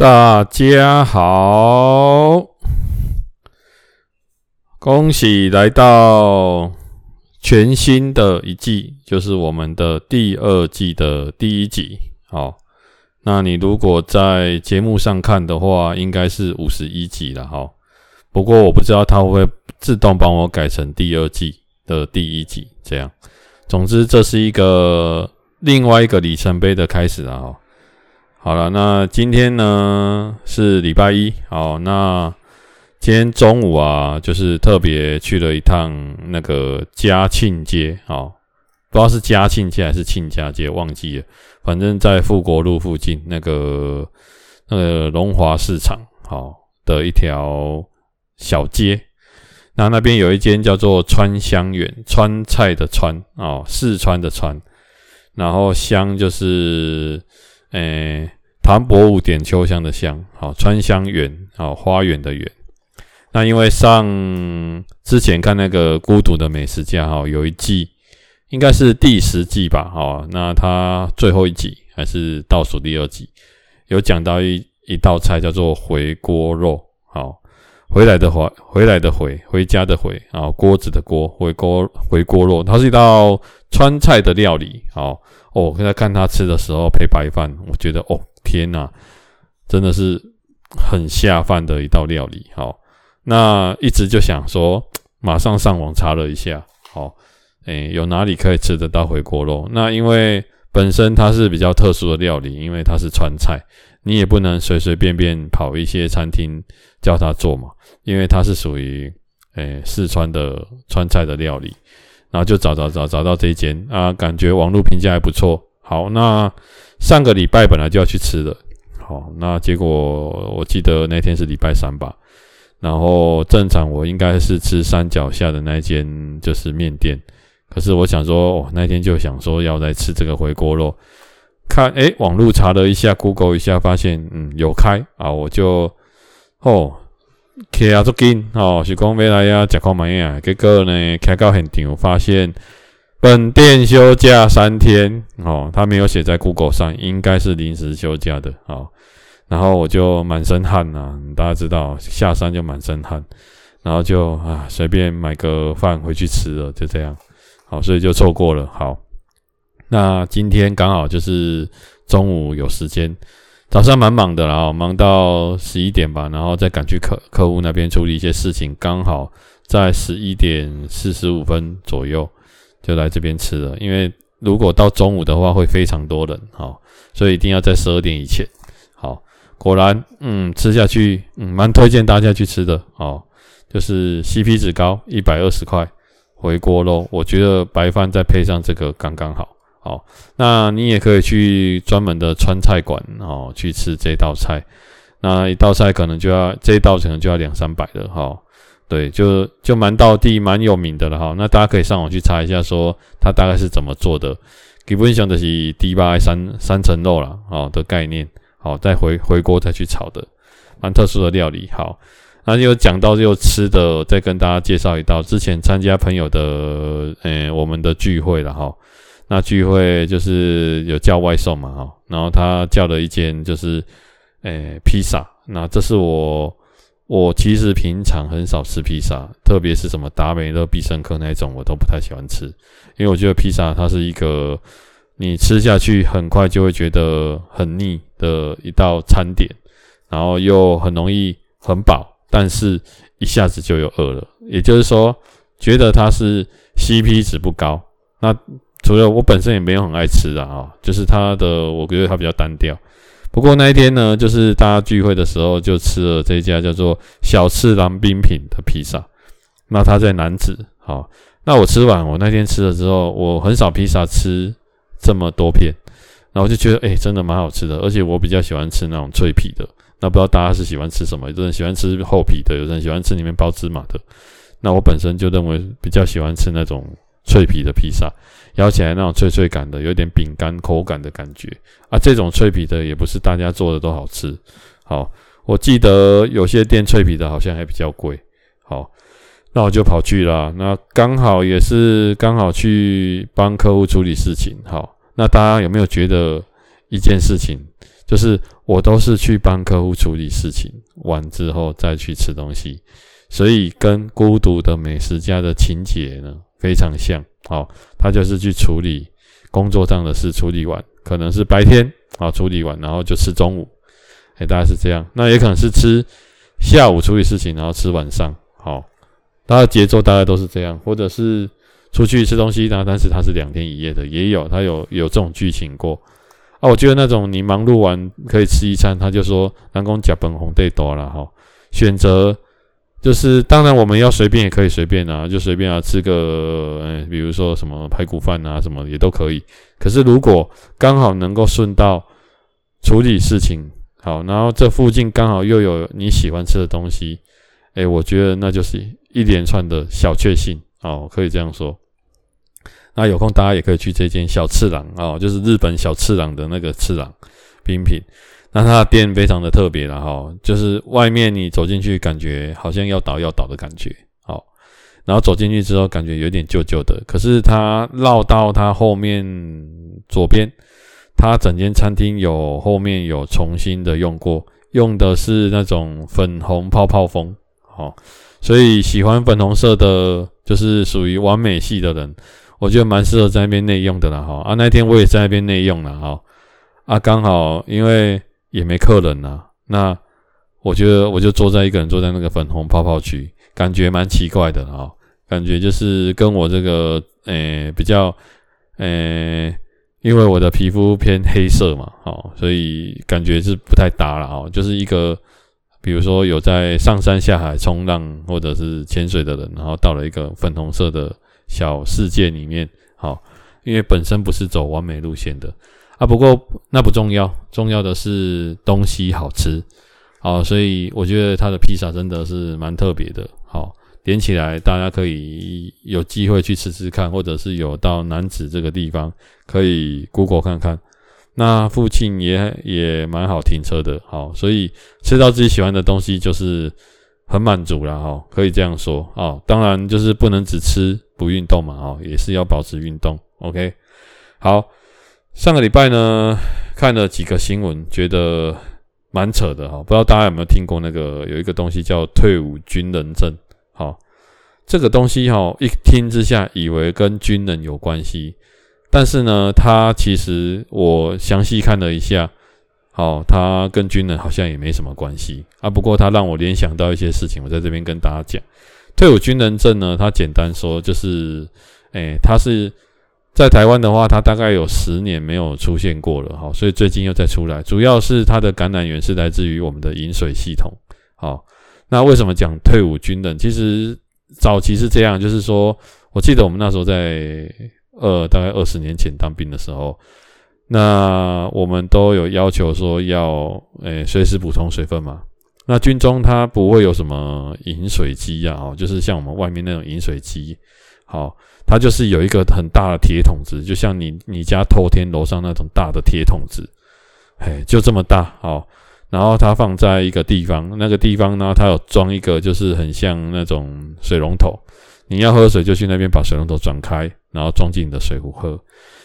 大家好，恭喜来到全新的一季，就是我们的第二季的第一集。好，那你如果在节目上看的话，应该是五十一集了。哈，不过我不知道它会自动帮我改成第二季的第一集。这样，总之这是一个另外一个里程碑的开始了哈。好了，那今天呢是礼拜一。好，那今天中午啊，就是特别去了一趟那个嘉庆街。好，不知道是嘉庆街还是庆家街，忘记了。反正在富国路附近那个那个龙华市场，好的一条小街。那那边有一间叫做川香园，川菜的川哦，四川的川，然后香就是。诶、唐伯虎点秋香的香，好，川香园，好，花园的园。那因为上之前看那个《孤独的美食家》哈，有一季应该是第十季吧，好，那他最后一集还是倒数第二集，有讲到一一道菜叫做回锅肉，好，回来的回，回来的回，回家的回，啊，锅子的锅，回锅回锅肉，它是一道川菜的料理，好。哦，我刚才看他吃的时候配白饭，我觉得哦天呐，真的是很下饭的一道料理。好，那一直就想说，马上上网查了一下，好，诶，有哪里可以吃得到回锅肉？那因为本身它是比较特殊的料理，因为它是川菜，你也不能随随便便跑一些餐厅叫他做嘛，因为它是属于诶四川的川菜的料理。然后就找找找找到这一间啊，感觉网络评价还不错。好，那上个礼拜本来就要去吃的，好，那结果我记得那天是礼拜三吧。然后正常我应该是吃山脚下的那间就是面店，可是我想说，哦，那天就想说要来吃这个回锅肉，看诶，网络查了一下，Google 一下，发现嗯有开啊，我就哦。开啊，足紧哦，是讲要来呀，食看卖啊。结果呢，开到现场发现本店休假三天哦，他没有写在 Google 上，应该是临时休假的哦。然后我就满身汗呐、啊，大家知道下山就满身汗，然后就啊随便买个饭回去吃了，就这样。好，所以就错过了。好，那今天刚好就是中午有时间。早上蛮忙的，啦忙到十一点吧，然后再赶去客客户那边处理一些事情，刚好在十一点四十五分左右就来这边吃了。因为如果到中午的话会非常多人，好，所以一定要在十二点以前。好，果然，嗯，吃下去，嗯，蛮推荐大家去吃的，哦，就是 CP 值高，一百二十块回锅肉，我觉得白饭再配上这个刚刚好。好，那你也可以去专门的川菜馆哦，去吃这道菜。那一道菜可能就要这道可能就要两三百了哈。对，就就蛮道地、蛮有名的了哈。那大家可以上网去查一下，说它大概是怎么做的。基本上的是低八三三层肉了，好的概念。好，再回回锅再去炒的，蛮特殊的料理。好，那就讲到又吃的，再跟大家介绍一道。之前参加朋友的，嗯，我们的聚会了哈。那聚会就是有叫外送嘛，哈，然后他叫了一间就是，诶、披萨。那这是我，我其实平常很少吃披萨，特别是什么达美乐、必胜客那种，我都不太喜欢吃，因为我觉得披萨它是一个你吃下去很快就会觉得很腻的一道餐点，然后又很容易很饱，但是一下子就有饿了，也就是说，觉得它是 CP 值不高，那。除了我本身也没有很爱吃的啊，就是它的，我觉得它比较单调。不过那一天呢，就是大家聚会的时候，就吃了这家叫做小次郎冰品的披萨。那它在南子，好，那我吃完，我那天吃了之后，我很少披萨吃这么多片，然后我就觉得，哎、真的蛮好吃的。而且我比较喜欢吃那种脆皮的。那不知道大家是喜欢吃什么？有的人喜欢吃厚皮的，有的人喜欢吃里面包芝麻的。那我本身就认为比较喜欢吃那种脆皮的披萨。咬起来那种脆脆感的，有点饼干口感的感觉啊！这种脆皮的也不是大家做的都好吃。好，我记得有些店脆皮的好像还比较贵。好，那我就跑去了。那刚好也是刚好去帮客户处理事情。好，那大家有没有觉得一件事情就是我都是去帮客户处理事情，完之后再去吃东西，所以跟孤独的美食家的情节呢非常像。好，他就是去处理工作上的事，处理完可能是白天啊处理完，然后就吃中午，哎，大概是这样。那也可能是吃下午处理事情，然后吃晚上。好，他的节奏大概都是这样，或者是出去吃东西，然后但是他是两天一夜的，也有他有有这种剧情过。啊，我觉得那种你忙碌完可以吃一餐，他就说南宫甲本红对多了哈。选择就是，当然我们要随便也可以随便啊，就随便啊吃个，嗯，比如说什么排骨饭啊什么也都可以。可是如果刚好能够顺道处理事情，好，然后这附近刚好又有你喜欢吃的东西，哎，我觉得那就是一连串的小确幸哦，可以这样说。那有空大家也可以去这间小次郎啊，就是日本小次郎的那个次郎冰品。那它的店非常的特别了哈，就是外面你走进去感觉好像要倒要倒的感觉，好，然后走进去之后感觉有点旧旧的。可是它绕到它后面左边，它整间餐厅有后面有重新的用过，用的是那种粉红泡泡风，好，所以喜欢粉红色的，就是属于完美系的人。我觉得蛮适合在那边内用的啦，哈啊，那天我也在那边内用了，哈啊，刚好因为也没客人呐，那我觉得我就坐在一个人坐在那个粉红泡泡区，感觉蛮奇怪的哈，感觉就是跟我这个诶、比较诶、因为我的皮肤偏黑色嘛，哈，所以感觉是不太搭了哈，就是一个比如说有在上山下海冲浪或者是潜水的人，然后到了一个粉红色的。小世界里面，好，因为本身不是走完美路线的啊。不过那不重要，重要的是东西好吃，好，所以我觉得他的披萨真的是蛮特别的。好，点起来大家可以有机会去吃吃看，或者是有到南子这个地方可以 Google 看看。那附近也也蛮好停车的，好，所以吃到自己喜欢的东西就是很满足了，哈，可以这样说啊。当然就是不能只吃。不运动嘛，哦，也是要保持运动。OK，好，上个礼拜呢，看了几个新闻，觉得蛮扯的哈。不知道大家有没有听过那个有一个东西叫退伍军人证？好，这个东西哈，一听之下以为跟军人有关系，但是呢，它其实我详细看了一下，好，它跟军人好像也没什么关系啊。不过它让我联想到一些事情，我在这边跟大家讲。退伍军人证呢，它简单说就是，诶、欸，它是在台湾的话，它大概有十年没有出现过了，哈，所以最近又再出来，主要是它的感染源是来自于我们的饮水系统，好，那为什么讲退伍军人？其实早期是这样，就是说，我记得我们那时候在呃，大概二十年前当兵的时候，那我们都有要求说要，诶、随时补充水分嘛。那军中它不会有什么饮水机啊，哦，就是像我们外面那种饮水机，好，它就是有一个很大的铁桶子，就像你你家透天楼上那种大的铁桶子，嘿，就这么大，好，然后它放在一个地方，那个地方呢，它有装一个就是很像那种水龙头，你要喝水就去那边把水龙头转开，然后装进你的水壶喝。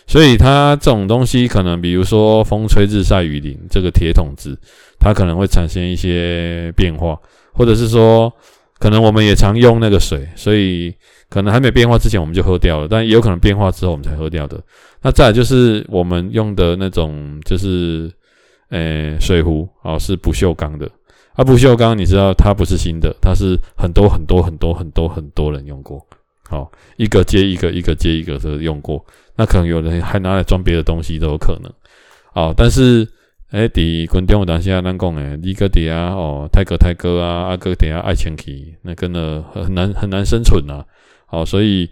所以它这种东西可能，比如说风吹日晒雨淋，这个铁桶子它可能会产生一些变化，或者是说，可能我们也常用那个水，所以可能还没变化之前我们就喝掉了，但也有可能变化之后我们才喝掉的。那再就是我们用的那种就是，诶水壶哦，是不锈钢的。啊，不锈钢你知道它不是新的，它是很多很多很多很多很多人用过，好，一个接一个，一个接一个的用过。那可能有人还拿来装别的东西都有可能，哦，但是，诶，伫军中有当下咱讲诶，李哥底啊哦，泰哥泰哥啊，阿哥底下爱情去，那真的很难很难生存好，所以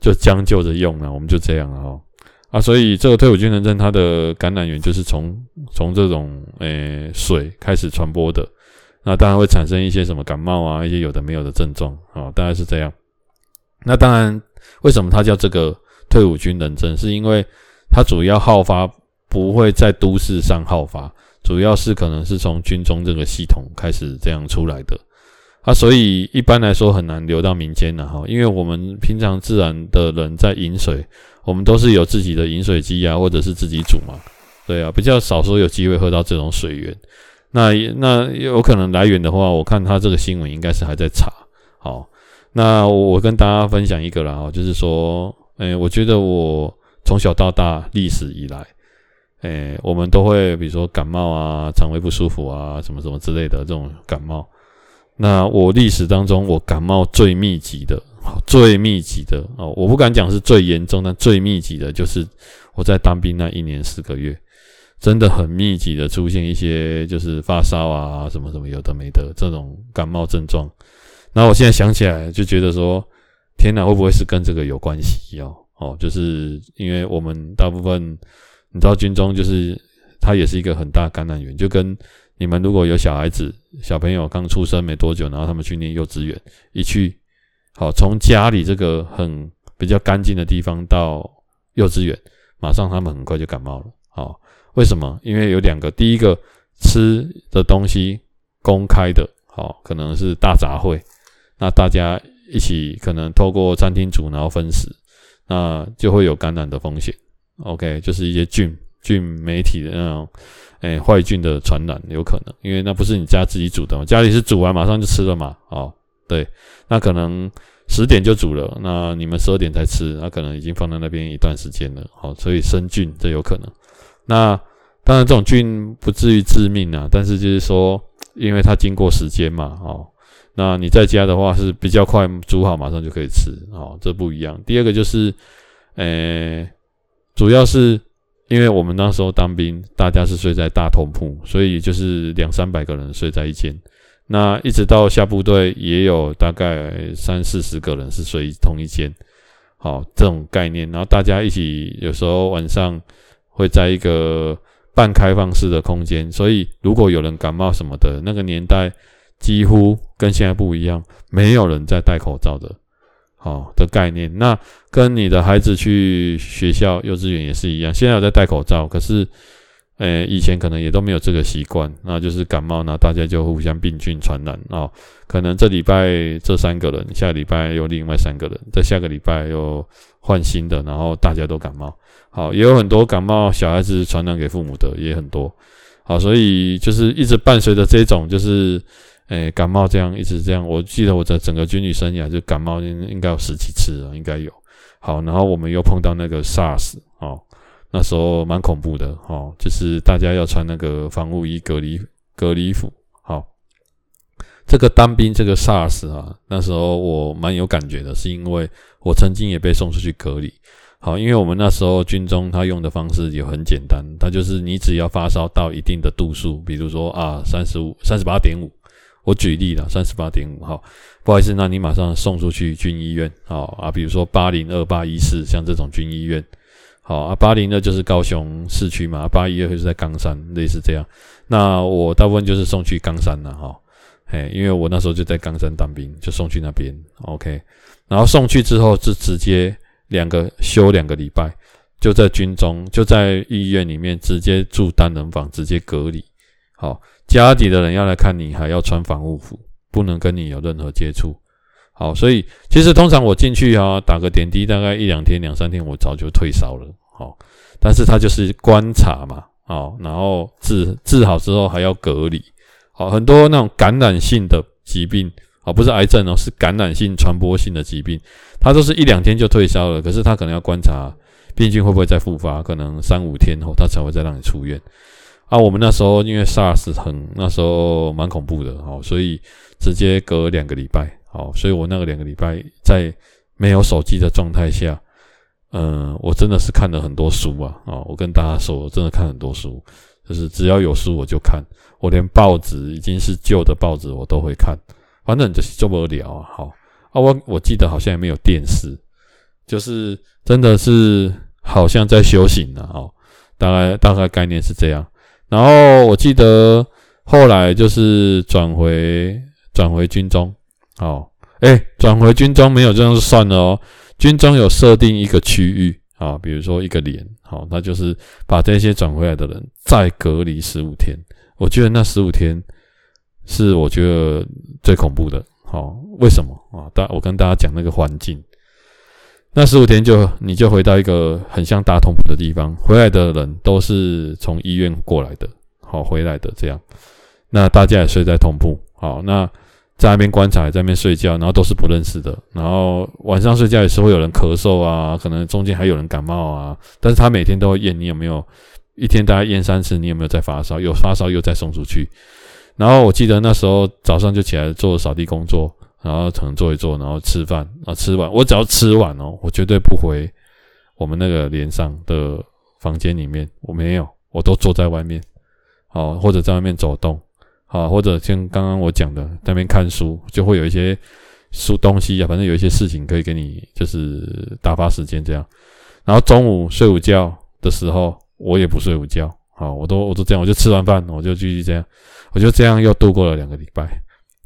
就将就着用了，我们就这样了哈，啊，所以这个退伍军人证它的感染源就是从从这种诶水开始传播的，那当然会产生一些什么感冒啊，一些有的没有的症状，啊，大概是这样。那当然，为什么它叫这个？退伍军人证是因为它主要好发不会在都市上好发，主要是可能是从军中这个系统开始这样出来的啊，所以一般来说很难流到民间的哈，因为我们平常自然的人在饮水，我们都是有自己的饮水机啊，或者是自己煮嘛，对啊，比较少说有机会喝到这种水源。那那有可能来源的话，我看他这个新闻应该是还在查。好，那我跟大家分享一个啦，就是说，诶，我觉得我从小到大历史以来，诶，我们都会比如说感冒啊、肠胃不舒服啊、什么什么之类的这种感冒。那我历史当中，我感冒最密集的，最密集的哦，我不敢讲是最严重，但最密集的就是我在当兵那一年四个月。真的很密集的出现一些就是发烧啊，什么什么有的没的这种感冒症状。那我现在想起来就觉得说，天哪，会不会是跟这个有关系哦？哦，就是因为我们大部分你知道军中就是它也是一个很大感染源，就跟你们如果有小孩子小朋友刚出生没多久，然后他们去念幼稚园，一去好从家里这个很比较干净的地方到幼稚园，马上他们很快就感冒了，好。为什么？因为有两个，第一个吃的东西公开的，好，可能是大杂烩，那大家一起可能透过餐厅煮，然后分食，那就会有感染的风险。OK，就是一些菌菌媒体的那种，哎，坏菌的传染有可能，因为那不是你家自己煮的嘛，家里是煮完马上就吃了嘛，哦，对，那可能十点就煮了，那你们十二点才吃，那可能已经放在那边一段时间了，好，所以生菌这有可能。那当然，这种菌不至于致命啊，但是就是说，因为它经过时间嘛，哦，那你在家的话是比较快煮好，马上就可以吃，哦，这不一样。第二个就是，呃，主要是因为我们那时候当兵，大家是睡在大通铺，所以就是两三百个人睡在一间，那一直到下部队也有大概三四十个人是睡同一间，好，这种概念，然后大家一起有时候晚上。会在一个半开放式的空间，所以如果有人感冒什么的，那个年代几乎跟现在不一样，没有人在戴口罩的，好，的概念。那跟你的孩子去学校、幼稚园也是一样，现在有在戴口罩，可是。诶，以前可能也都没有这个习惯，那就是感冒，那大家就互相病菌传染哦。可能这礼拜这三个人，下礼拜又另外三个人，在下个礼拜又换新的，然后大家都感冒。好，也有很多感冒小孩子传染给父母的也很多。好，所以就是一直伴随着这种，就是诶感冒这样一直这样。我记得我的整个军旅生涯就感冒应应该有十几次了，应该有。好，然后我们又碰到那个 SARS 哦。那时候蛮恐怖的哦，就是大家要穿那个防护衣、隔离隔离服。好，这个当兵这个 SARS 啊，那时候我蛮有感觉的，是因为我曾经也被送出去隔离。好，因为我们那时候军中他用的方式也很简单，他就是你只要发烧到一定的度数，比如说啊三十五、三十八点五，我举例了三十八点五，哈，不好意思，那你马上送出去军医院。好啊，比如说八零二八一四，像这种军医院。好啊，八零二就是高雄市区嘛，八一二就是在冈山，类似这样。那我大部分就是送去冈山了哈，嘿，因为我那时候就在冈山当兵，就送去那边。OK，然后送去之后是直接两个休两个礼拜，就在军中，就在医院里面直接住单人房，直接隔离。好，家里的人要来看你，还要穿防护服，不能跟你有任何接触。好，所以其实通常我进去啊，打个点滴，大概一两天、两三天，我早就退烧了。好，但是他就是观察嘛，好，然后治治好之后还要隔离。好，很多那种感染性的疾病，哦，不是癌症哦，是感染性传播性的疾病，他都是一两天就退烧了，可是他可能要观察病菌会不会再复发，可能三五天后他才会再让你出院。啊，我们那时候因为 SARS 很那时候蛮恐怖的，好，所以直接隔两个礼拜。好，所以我那个两个礼拜在没有手机的状态下，嗯，我真的是看了很多书啊！啊，我跟大家说，我真的看很多书，就是只要有书我就看，我连报纸已经是旧的报纸我都会看，反正就是这么聊啊。好啊，我我记得好像也没有电视，就是真的是好像在修行了哦，大概大概概念是这样。然后我记得后来就是转回转回军中。好，哎，转回军中没有这样就算了哦。军中有设定一个区域啊，比如说一个连，好，那就是把这些转回来的人再隔离十五天。我觉得那十五天是我觉得最恐怖的。好，为什么啊？大我跟大家讲那个环境，那十五天就你就回到一个很像大通铺的地方，回来的人都是从医院过来的，好回来的这样。那大家也睡在通铺，好，那在那边观察，在那边睡觉，然后都是不认识的。然后晚上睡觉也是会有人咳嗽啊，可能中间还有人感冒啊。但是他每天都会验你有没有，一天大概验三次，你有没有在发烧？有发烧又再送出去。然后我记得那时候早上就起来做扫地工作。然后可能坐一坐，然后吃饭，然后吃完，我只要吃完哦，我绝对不回我们那个连上的房间里面，我没有，我都坐在外面，好，或者在外面走动，好，或者像刚刚我讲的，在那边看书，就会有一些书东西啊，反正有一些事情可以给你，就是打发时间这样。然后中午睡午觉的时候，我也不睡午觉，好，我都我都这样，我就吃完饭，我就继续这样，我就这样又度过了两个礼拜。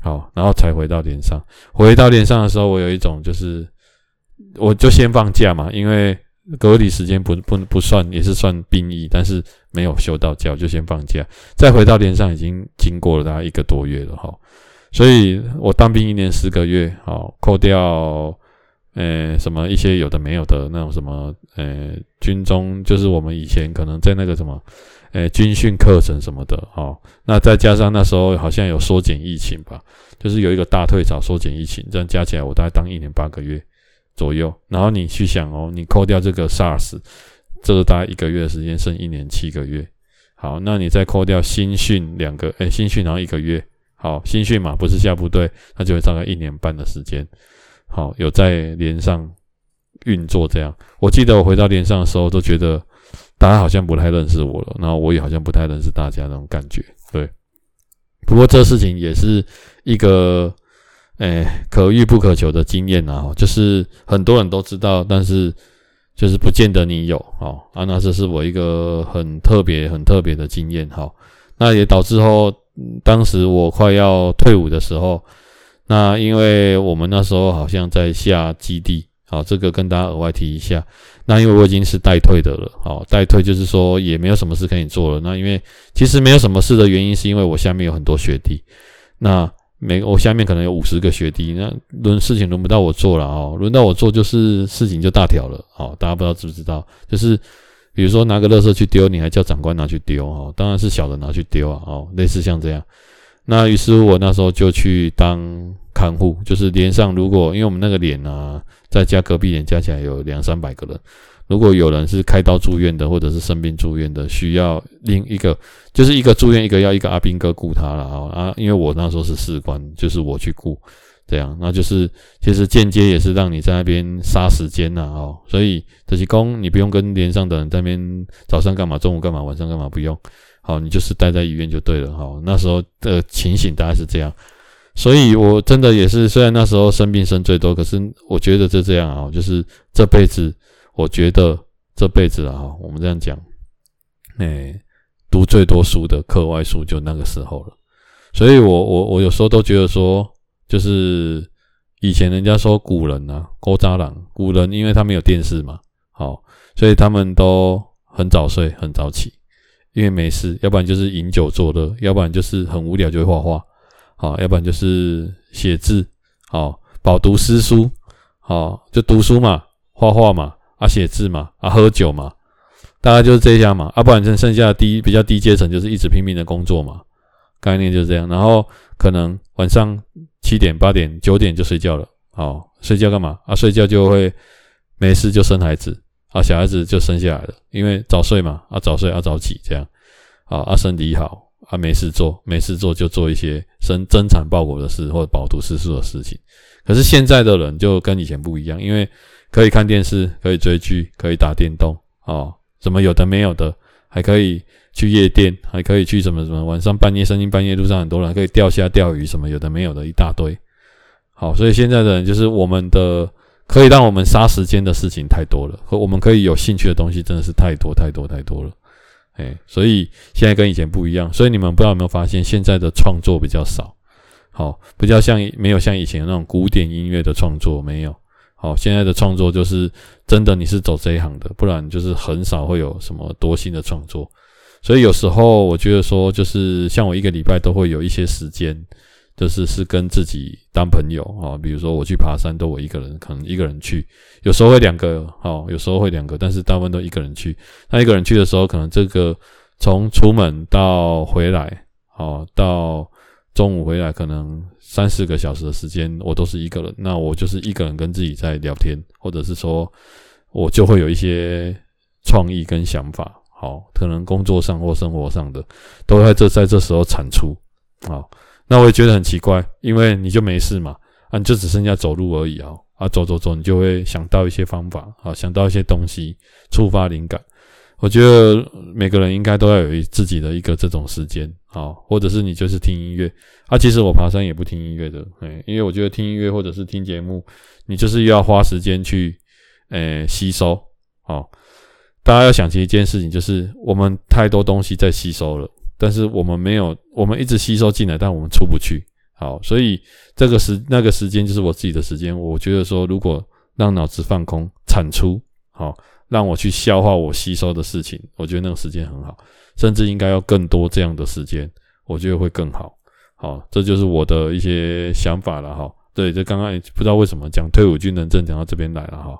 好，然后才回到连上。回到连上的时候，我有一种就是，我就先放假嘛，因为隔离时间不不不算，也是算兵役，但是没有休到假，就先放假。再回到连上，已经经过了大概一个多月了哈。所以我当兵一年十个月，好，扣掉呃什么一些有的没有的那种什么呃军中，就是我们以前可能在那个什么。诶，军训课程什么的，哦，那再加上那时候好像有缩减疫情吧，就是有一个大退潮缩减疫情，这样加起来我大概当一年八个月左右。然后你去想哦，你扣掉这个 SARS，这个大概一个月的时间，剩一年七个月。好，那你再扣掉新训两个，诶，新训然后一个月，好，新训嘛不是下部队，那就会大概一年半的时间。好，有在连上运作这样。我记得我回到连上的时候都觉得。大家好像不太认识我了，然后我也好像不太认识大家那种感觉。对，不过这事情也是一个，诶，可遇不可求的经验啊，就是很多人都知道，但是就是不见得你有哦。啊，那这是我一个很特别、很特别的经验。哈，那也导致后，当时我快要退伍的时候，那因为我们那时候好像在下基地。好，这个跟大家额外提一下。那因为我已经是代退的了，好，代退就是说也没有什么事可以做了。那因为其实没有什么事的原因，是因为我下面有很多学弟。那每我下面可能有五十个学弟，那轮事情轮不到我做了哦，轮到我做就是事情就大条了。好，大家不知道知不知道？就是比如说拿个垃圾去丢，你还叫长官拿去丢哦，当然是小的拿去丢啊，哦，类似像这样。那于是我那时候就去当。看护就是连上，如果因为我们那个连啊，再加隔壁连加起来有两三百个人，如果有人是开刀住院的，或者是生病住院的，需要另一个，就是一个住院，一个要一个阿兵哥顾他了啊啊。因为我那时候是士官，就是我去顾，这样，那就是其实间接也是让你在那边杀时间呐哦。所以这些工你不用跟连上的人在那边早上干嘛，中午干嘛，晚上干嘛不用，好，你就是待在医院就对了。好，那时候的情形大概是这样。所以，我真的也是，虽然那时候生病生最多，可是我觉得就这样啊，就是这辈子，我觉得这辈子啊，我们这样讲，哎，读最多书的课外书就那个时候了。所以我我我有时候都觉得说，就是以前人家说古人啊，古早人，古人因为他们有电视嘛，好，所以他们都很早睡，很早起，因为没事，要不然就是饮酒作乐，要不然就是很无聊就会画画。好，要不然就是写字，好，饱读诗书，好，就读书嘛，画画嘛，啊，写字嘛，啊，喝酒嘛，大概就是这样嘛，啊，不然就剩下低比较低阶层就是一直拼命的工作嘛，概念就是这样，然后可能晚上七点、八点、九点就睡觉了，好，睡觉干嘛？啊，睡觉就会没事就生孩子，啊，小孩子就生下来了，因为早睡嘛，啊，早睡啊，早起这样，好，啊，身体好。啊，没事做，没事做就做一些生增产报国的事或者饱读诗书的事情。可是现在的人就跟以前不一样，因为可以看电视，可以追剧，可以打电动，哦，什么有的没有的，还可以去夜店，还可以去什么什么，晚上半夜、深更半夜路上很多人还可以钓虾、钓鱼，什么有的没有的一大堆。好，所以现在的人就是我们的可以让我们杀时间的事情太多了，和我们可以有兴趣的东西真的是太多太多太多了。哎，所以现在跟以前不一样，所以你们不知道有没有发现，现在的创作比较少，好，比较像没有像以前那种古典音乐的创作没有，好，现在的创作就是真的你是走这一行的，不然就是很少会有什么多新的创作，所以有时候我觉得说，就是像我一个礼拜都会有一些时间，就是是跟自己当朋友啊，比如说我去爬山都我一个人，可能一个人去，有时候会两个哦，有时候会两个，但是大部分都一个人去。那一个人去的时候，可能这个从出门到回来，哦，到中午回来，可能三四个小时的时间，我都是一个人。那我就是一个人跟自己在聊天，或者是说，我就会有一些创意跟想法，好，可能工作上或生活上的，都在这在这时候产出，好。那我也觉得很奇怪，因为你就没事嘛，啊，你就只剩下走路而已啊，啊，走走走，你就会想到一些方法，啊，想到一些东西，触发灵感。我觉得每个人应该都要有自己的一个这种时间，啊，或者是你就是听音乐，啊，其实我爬山也不听音乐的，诶，因为我觉得听音乐或者是听节目，你就是要花时间去，诶，吸收，啊，大家要想起一件事情，就是我们太多东西在吸收了。但是我们没有，我们一直吸收进来，但我们出不去。好，所以这个时那个时间就是我自己的时间。我觉得说，如果让脑子放空，产出，好，让我去消化我吸收的事情，我觉得那个时间很好，甚至应该要更多这样的时间，我觉得会更好。好，这就是我的一些想法了哈。对，这刚刚不知道为什么讲退伍军人证讲到这边来了哈。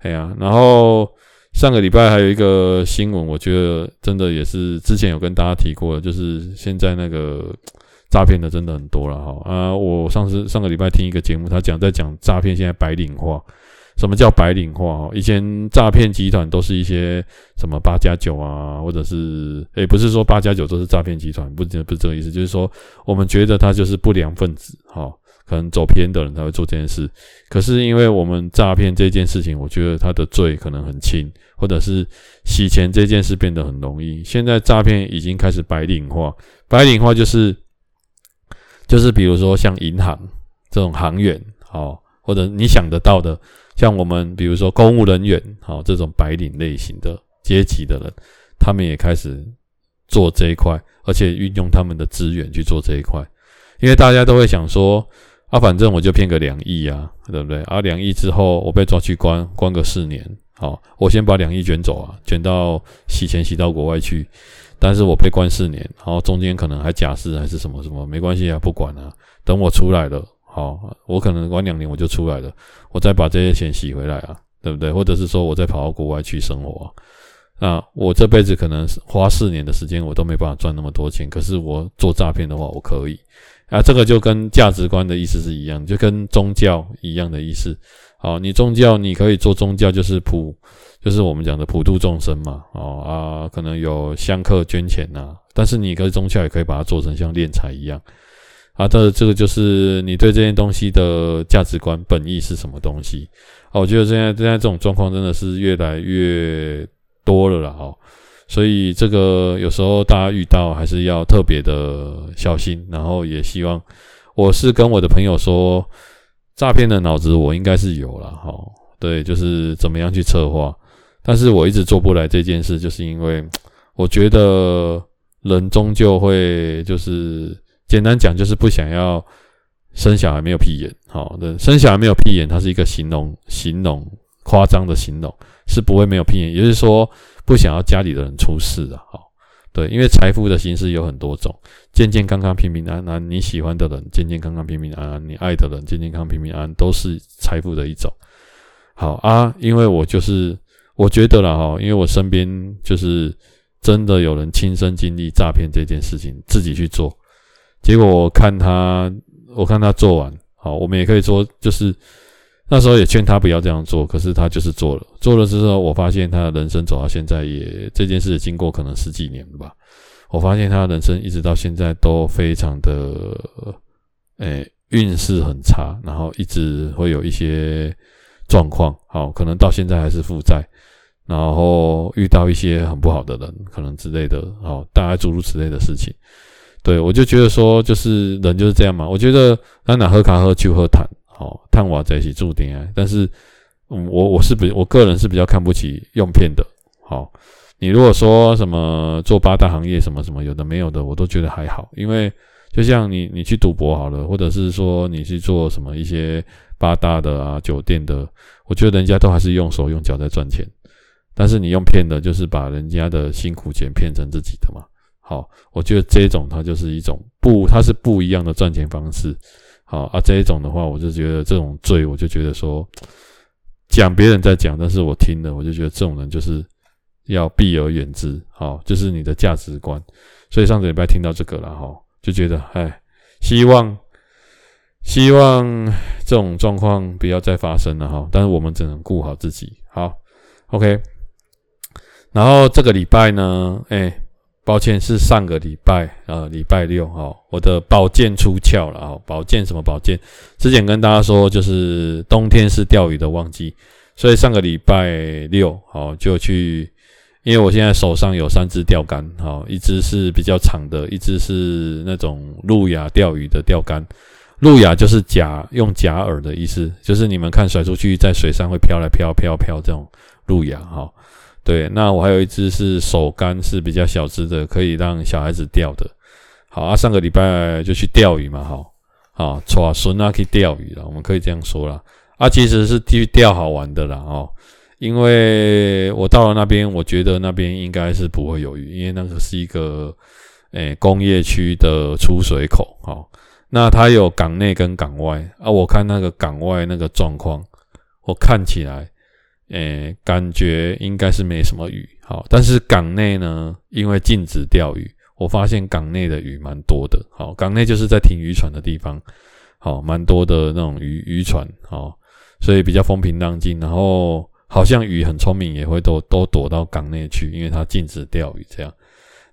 哎呀，然后。上个礼拜还有一个新闻，我觉得真的也是之前有跟大家提过的，就是现在那个诈骗的真的很多了哈啊！我上次上个礼拜听一个节目，他讲在讲诈骗现在白领化，什么叫白领化？以前诈骗集团都是一些什么八加九啊，或者是诶、不是说八加九都是诈骗集团，不不是这个意思，就是说我们觉得他就是不良分子哈。可能走偏的人才会做这件事，可是因为我们诈骗这件事情，我觉得他的罪可能很轻，或者是洗钱这件事变得很容易。现在诈骗已经开始白领化，白领化就是就是比如说像银行这种行员，好，或者你想得到的，像我们比如说公务人员，好，这种白领类型的阶级的人，他们也开始做这一块，而且运用他们的资源去做这一块，因为大家都会想说。啊，反正我就骗个两亿啊，对不对？啊，两亿之后我被抓去关，关个四年，好，我先把两亿卷走啊，卷到洗钱洗到国外去，但是我被关四年，然后中间可能还假释还是什么什么，没关系啊，不管啊，等我出来了，好，我可能关两年我就出来了，我再把这些钱洗回来啊，对不对？或者是说我再跑到国外去生活，那我这辈子可能花四年的时间，我都没办法赚那么多钱，可是我做诈骗的话，我可以。啊，这个就跟价值观的意思是一样，就跟宗教一样的意思。好，你宗教你可以做宗教，就是普，就是我们讲的普度众生嘛。哦啊，可能有香客捐钱呐，但是你可以宗教也可以把它做成像敛财一样。啊，这这个就是你对这件东西的价值观本意是什么东西？啊，我觉得现在现在这种状况真的是越来越多了啦。哦。所以这个有时候大家遇到还是要特别的小心，然后也希望我是跟我的朋友说，诈骗的脑子我应该是有了哈，对，就是怎么样去策划，但是我一直做不来这件事，就是因为我觉得人终究会就是简单讲就是不想要生小孩没有屁眼，好的，生小孩没有屁眼，它是一个形容形容夸张的形容，是不会没有屁眼，也就是说。不想要家里的人出事啊，好，对，因为财富的形式有很多种，健健康康、平平安安，你喜欢的人健健康康、平平安安，你爱的人健健康、平平安安，都是财富的一种。好啊，因为我就是我觉得了哈，因为我身边就是真的有人亲身经历诈骗这件事情，自己去做，结果我看他，我看他做完，好，我们也可以说就是。那时候也劝他不要这样做，可是他就是做了。做了之后，我发现他的人生走到现在也这件事经过可能十几年了吧。我发现他的人生一直到现在都非常的，诶，运势很差，然后一直会有一些状况。好，可能到现在还是负债，然后遇到一些很不好的人，可能之类的，好，大概诸如此类的事情。对，我就觉得说，就是人就是这样嘛。我觉得咱哪喝咖喝就喝谈。好，探娃在一起注定啊！但是，嗯，我我是比我个人是比较看不起用骗的。好，你如果说什么做八大行业什么什么有的没有的，我都觉得还好。因为就像你你去赌博好了，或者是说你去做什么一些八大的啊酒店的，我觉得人家都还是用手用脚在赚钱。但是你用骗的，就是把人家的辛苦钱骗成自己的嘛。好，我觉得这种它就是一种不，它是不一样的赚钱方式。好啊，这一种的话，我就觉得这种罪，我就觉得说，讲别人在讲，但是我听了，我就觉得这种人就是要避而远之。好，就是你的价值观。所以上个礼拜听到这个了哈，就觉得哎，希望希望这种状况不要再发生了哈。但是我们只能顾好自己。好，OK。然后这个礼拜呢，哎。抱歉，是上个礼拜，呃，礼拜六哈，我的宝剑出鞘了啊！宝剑什么宝剑？之前跟大家说，就是冬天是钓鱼的旺季，所以上个礼拜六，好就去，因为我现在手上有三支钓竿，好，一支是比较长的，一支是那种路亚钓鱼的钓竿，路亚就是假用假饵的意思，就是你们看甩出去在水上会飘来飘飘飘这种路亚哈。对，那我还有一只是手竿，是比较小只的，可以让小孩子钓的。好啊，上个礼拜就去钓鱼嘛，好，好，抓孙啊去钓鱼了，我们可以这样说啦。啊，其实是去钓好玩的啦，哦，因为我到了那边，我觉得那边应该是不会有鱼，因为那个是一个诶工业区的出水口，好，那它有港内跟港外啊，我看那个港外那个状况，我看起来。诶、感觉应该是没什么鱼，好，但是港内呢，因为禁止钓鱼，我发现港内的鱼蛮多的，好，港内就是在停渔船的地方，好，蛮多的那种渔渔船，好，所以比较风平浪静，然后好像鱼很聪明，也会都都躲到港内去，因为它禁止钓鱼，这样，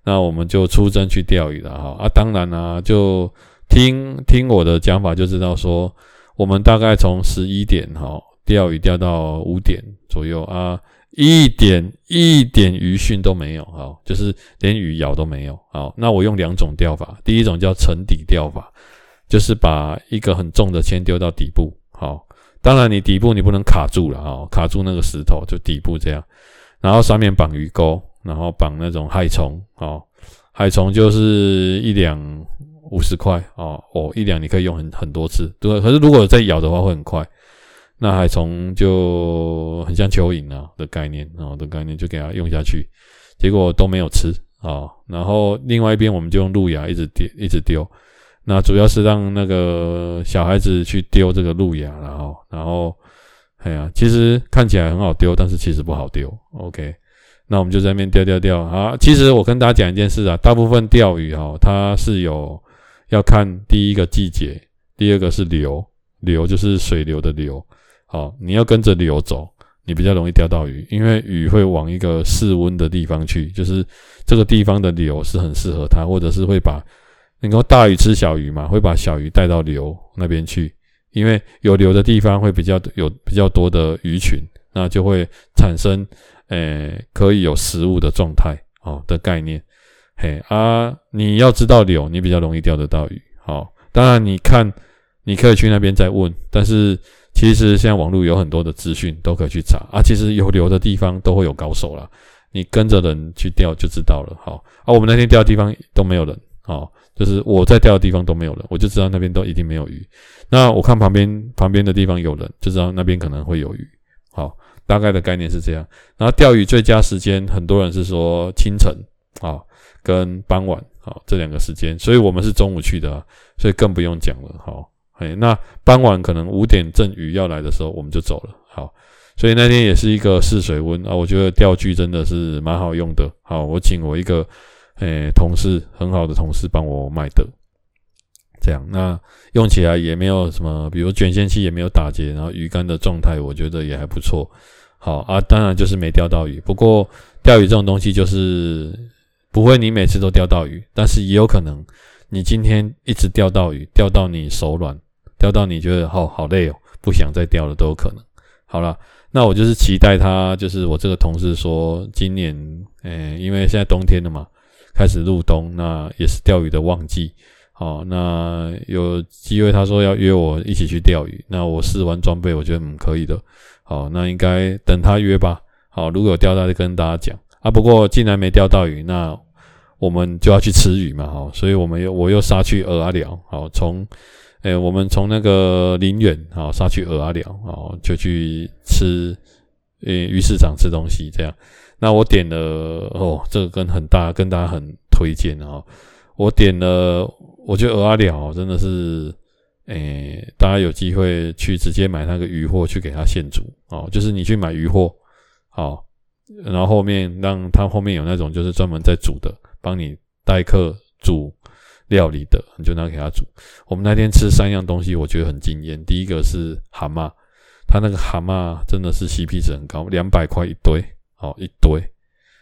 那我们就出征去钓鱼了，哈，啊，当然啦、就听听我的讲法就知道说，我们大概从十一点，哈。钓鱼钓到五点左右啊，一点一点鱼讯都没有，好，就是连鱼咬都没有，好，那我用两种钓法，第一种叫沉底钓法，就是把一个很重的铅丢到底部，好，当然你底部你不能卡住了啊，卡住那个石头就底部这样，然后上面绑鱼钩，然后绑那种海虫，好，海虫就是一两五十块哦，哦，一两你可以用很很多次，对，可是如果再咬的话会很快。那海虫就很像蚯蚓啊的概念啊的概念，就给它用下去，结果都没有吃啊。然后另外一边我们就用路亚一直丢一直丢，那主要是让那个小孩子去丢这个路亚，然后然后哎呀，其实看起来很好丢，但是其实不好丢。OK，那我们就在那边钓钓钓啊。其实我跟大家讲一件事啊，大部分钓鱼哈，它是有要看第一个季节，第二个是流，流就是水流的流。好，你要跟着流走，你比较容易钓到鱼，因为鱼会往一个适温的地方去，就是这个地方的流是很适合它，或者是会把，你说大鱼吃小鱼嘛，会把小鱼带到流那边去，因为有流的地方会比较有比较多的鱼群，那就会产生，诶、可以有食物的状态，哦的概念，嘿啊，你要知道流，你比较容易钓得到鱼，好，当然你看，你可以去那边再问，但是。其实现在网络有很多的资讯都可以去查啊，其实有流的地方都会有高手啦，你跟着人去钓就知道了。好啊，我们那天钓的地方都没有人，好，就是我在钓的地方都没有人，我就知道那边都一定没有鱼。那我看旁边旁边的地方有人，就知道那边可能会有鱼。好，大概的概念是这样。然后钓鱼最佳时间，很多人是说清晨啊跟傍晚啊这两个时间，所以我们是中午去的，所以更不用讲了。好。哎，那傍晚可能五点阵雨要来的时候，我们就走了。好，所以那天也是一个试水温啊，我觉得钓具真的是蛮好用的。好，我请我一个诶同事，很好的同事帮我买的，这样那用起来也没有什么，比如卷线器也没有打结，然后鱼竿的状态我觉得也还不错。好啊，当然就是没钓到鱼。不过钓鱼这种东西就是不会你每次都钓到鱼，但是也有可能你今天一直钓到鱼，钓到你手软。钓到你觉得好好累哦，不想再钓了都有可能。好了，那我就是期待他，就是我这个同事说，今年，诶，因为现在冬天了嘛，开始入冬，那也是钓鱼的旺季。好，那有机会他说要约我一起去钓鱼，那我试完装备，我觉得嗯可以的。好，那应该等他约吧。好，如果有钓到就跟大家讲啊。不过既然没钓到鱼，那我们就要去吃鱼嘛。好，所以我们又我又杀去蚵仔寮。好，从。诶、我们从那个林园啊杀去鹅阿寮，哦，就去吃，呃，鱼市场吃东西这样。那我点了哦，这个跟很大跟大家很推荐哦。我点了，我觉得蚵仔寮真的是，诶、大家有机会去直接买那个鱼货去给他现煮哦，就是你去买鱼货，好，然后后面让他后面有那种就是专门在煮的，帮你代客煮料理的，你就拿给他煮。我们那天吃三样东西，我觉得很惊艳。第一个是蛤蟆，他那个蛤蟆真的是 CP 值很高，两百块一堆，好一堆，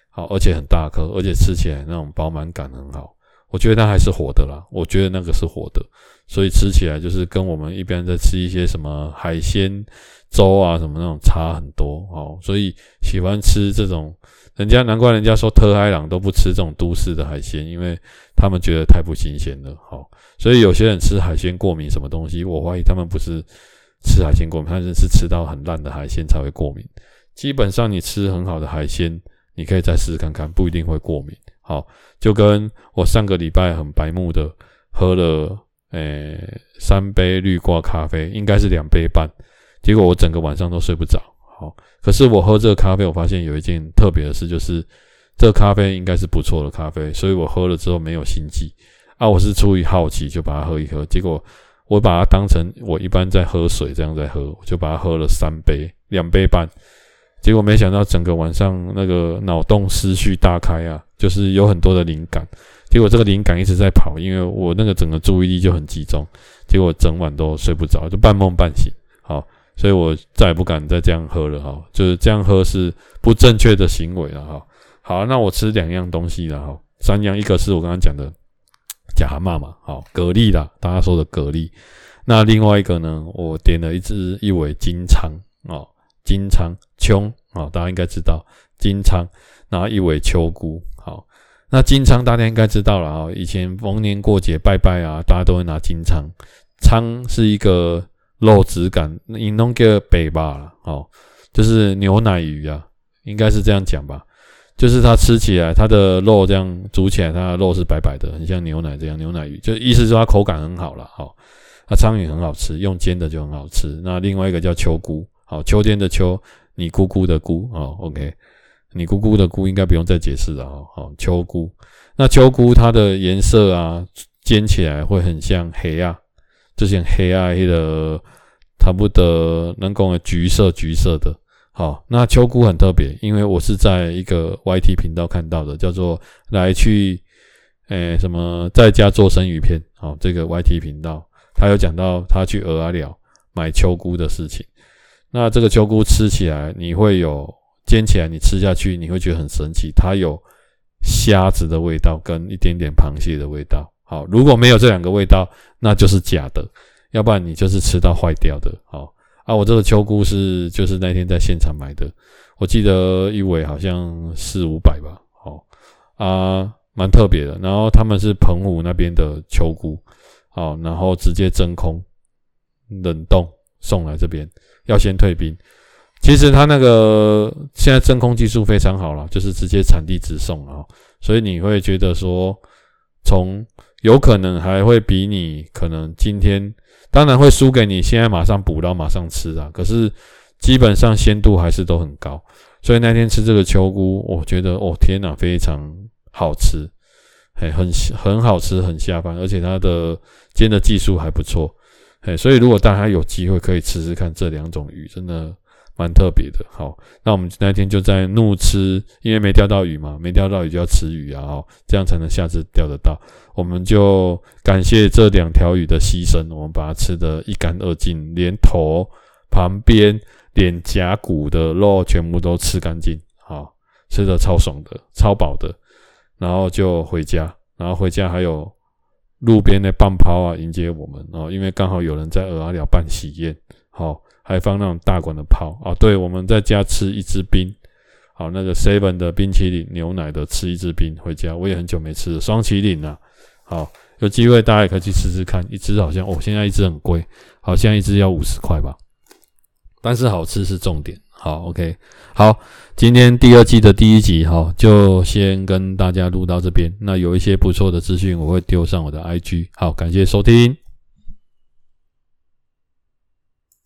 好，而且很大颗，而且吃起来那种饱满感很好。我觉得它还是活的啦，我觉得那个是活的，所以吃起来就是跟我们一般在吃一些什么海鲜粥啊什么那种差很多哦。所以喜欢吃这种，人家难怪人家说特海朗都不吃这种都市的海鲜，因为他们觉得太不新鲜了。好，所以有些人吃海鲜过敏什么东西，我怀疑他们不是吃海鲜过敏，他们是吃到很烂的海鲜才会过敏。基本上你吃很好的海鲜，你可以再试试看看，不一定会过敏。好，就跟我上个礼拜很白目的喝了，诶、三杯绿挂咖啡，应该是两杯半，结果我整个晚上都睡不着。好，可是我喝这个咖啡，我发现有一件特别的事，就是这个咖啡应该是不错的咖啡，所以我喝了之后没有心悸。啊，我是出于好奇就把它喝一喝，结果我把它当成我一般在喝水这样在喝，我就把它喝了三杯，两杯半。结果没想到整个晚上那个脑洞思绪大开啊，就是有很多的灵感。结果这个灵感一直在跑，因为我那个整个注意力就很集中，结果整晚都睡不着，就半梦半醒。好，所以我再也不敢再这样喝了哈，就是这样喝是不正确的行为了哈。好，那我吃两样东西了哈，三样，一个是我刚刚讲的假蛤蟆嘛，好，蛤蜊啦，大家说的蛤蜊。那另外一个呢，我点了一只一尾金鲳哦。金鲳葱啊，大家应该知道金鲳，然后一尾秋菇。好，那金鲳大家应该知道了啊。以前逢年过节拜拜啊，大家都会拿金鲳。鲳是一个肉质感，你弄个北吧了哦，就是牛奶鱼啊，应该是这样讲吧。就是它吃起来，它的肉这样煮起来，它的肉是白白的，很像牛奶这样。牛奶鱼就意思说它口感很好了。好，那鲳鱼很好吃，用煎的就很好吃。那另外一个叫秋菇。好，秋天的秋，你姑姑的姑哦，OK，你姑姑的姑应该不用再解释了哦。好，秋菇，那秋菇它的颜色啊，煎起来会很像黑啊，就像黑啊黑的，差不多能讲的橘色橘色的。好，那秋菇很特别，因为我是在一个 YT 频道看到的，叫做来去，诶、什么在家做生鱼片。好，这个 YT 频道他有讲到他去蚵仔寮买秋菇的事情。那这个秋菇吃起来，你会有煎起来，你吃下去，你会觉得很神奇。它有虾子的味道跟一点点螃蟹的味道。好，如果没有这两个味道，那就是假的，要不然你就是吃到坏掉的。好啊，我这个秋菇是就是那天在现场买的，我记得一尾好像四五百吧。好啊，蛮特别的。然后他们是澎湖那边的秋菇，好，然后直接真空冷冻送来这边。要先退冰，其实它那个现在真空技术非常好了，就是直接产地直送啊，所以你会觉得说，从有可能还会比你可能今天当然会输给你现在马上捕到马上吃啊，可是基本上鲜度还是都很高，所以那天吃这个秋菇，我觉得哦天哪，非常好吃，嘿，很很好吃，很下饭，而且它的煎的技术还不错。哎，所以如果大家有机会可以吃吃看这两种鱼，真的蛮特别的。好，那我们那天就在怒吃，因为没钓到鱼嘛，没钓到鱼就要吃鱼啊，哦，这样才能下次钓得到。我们就感谢这两条鱼的牺牲，我们把它吃得一干二净，连头旁边、脸颊骨的肉全部都吃干净，好，吃得超爽的，超饱的，然后就回家，然后回家还有。路边的棒抛啊，迎接我们哦，因为刚好有人在蚵仔寮办喜宴，好，还放那种大管的炮啊。对，我们在家吃一支冰，好，那个 seven 的冰淇淋牛奶的吃一支冰回家，我也很久没吃了双淇淋了。好，有机会大家也可以去吃吃看，一支好像哦，现在一支很贵，好像一支要五十块吧，但是好吃是重点。好，OK，好，今天第二季的第一集，哈，就先跟大家录到这边。那有一些不错的资讯，我会丢上我的 IG。好，感谢收听。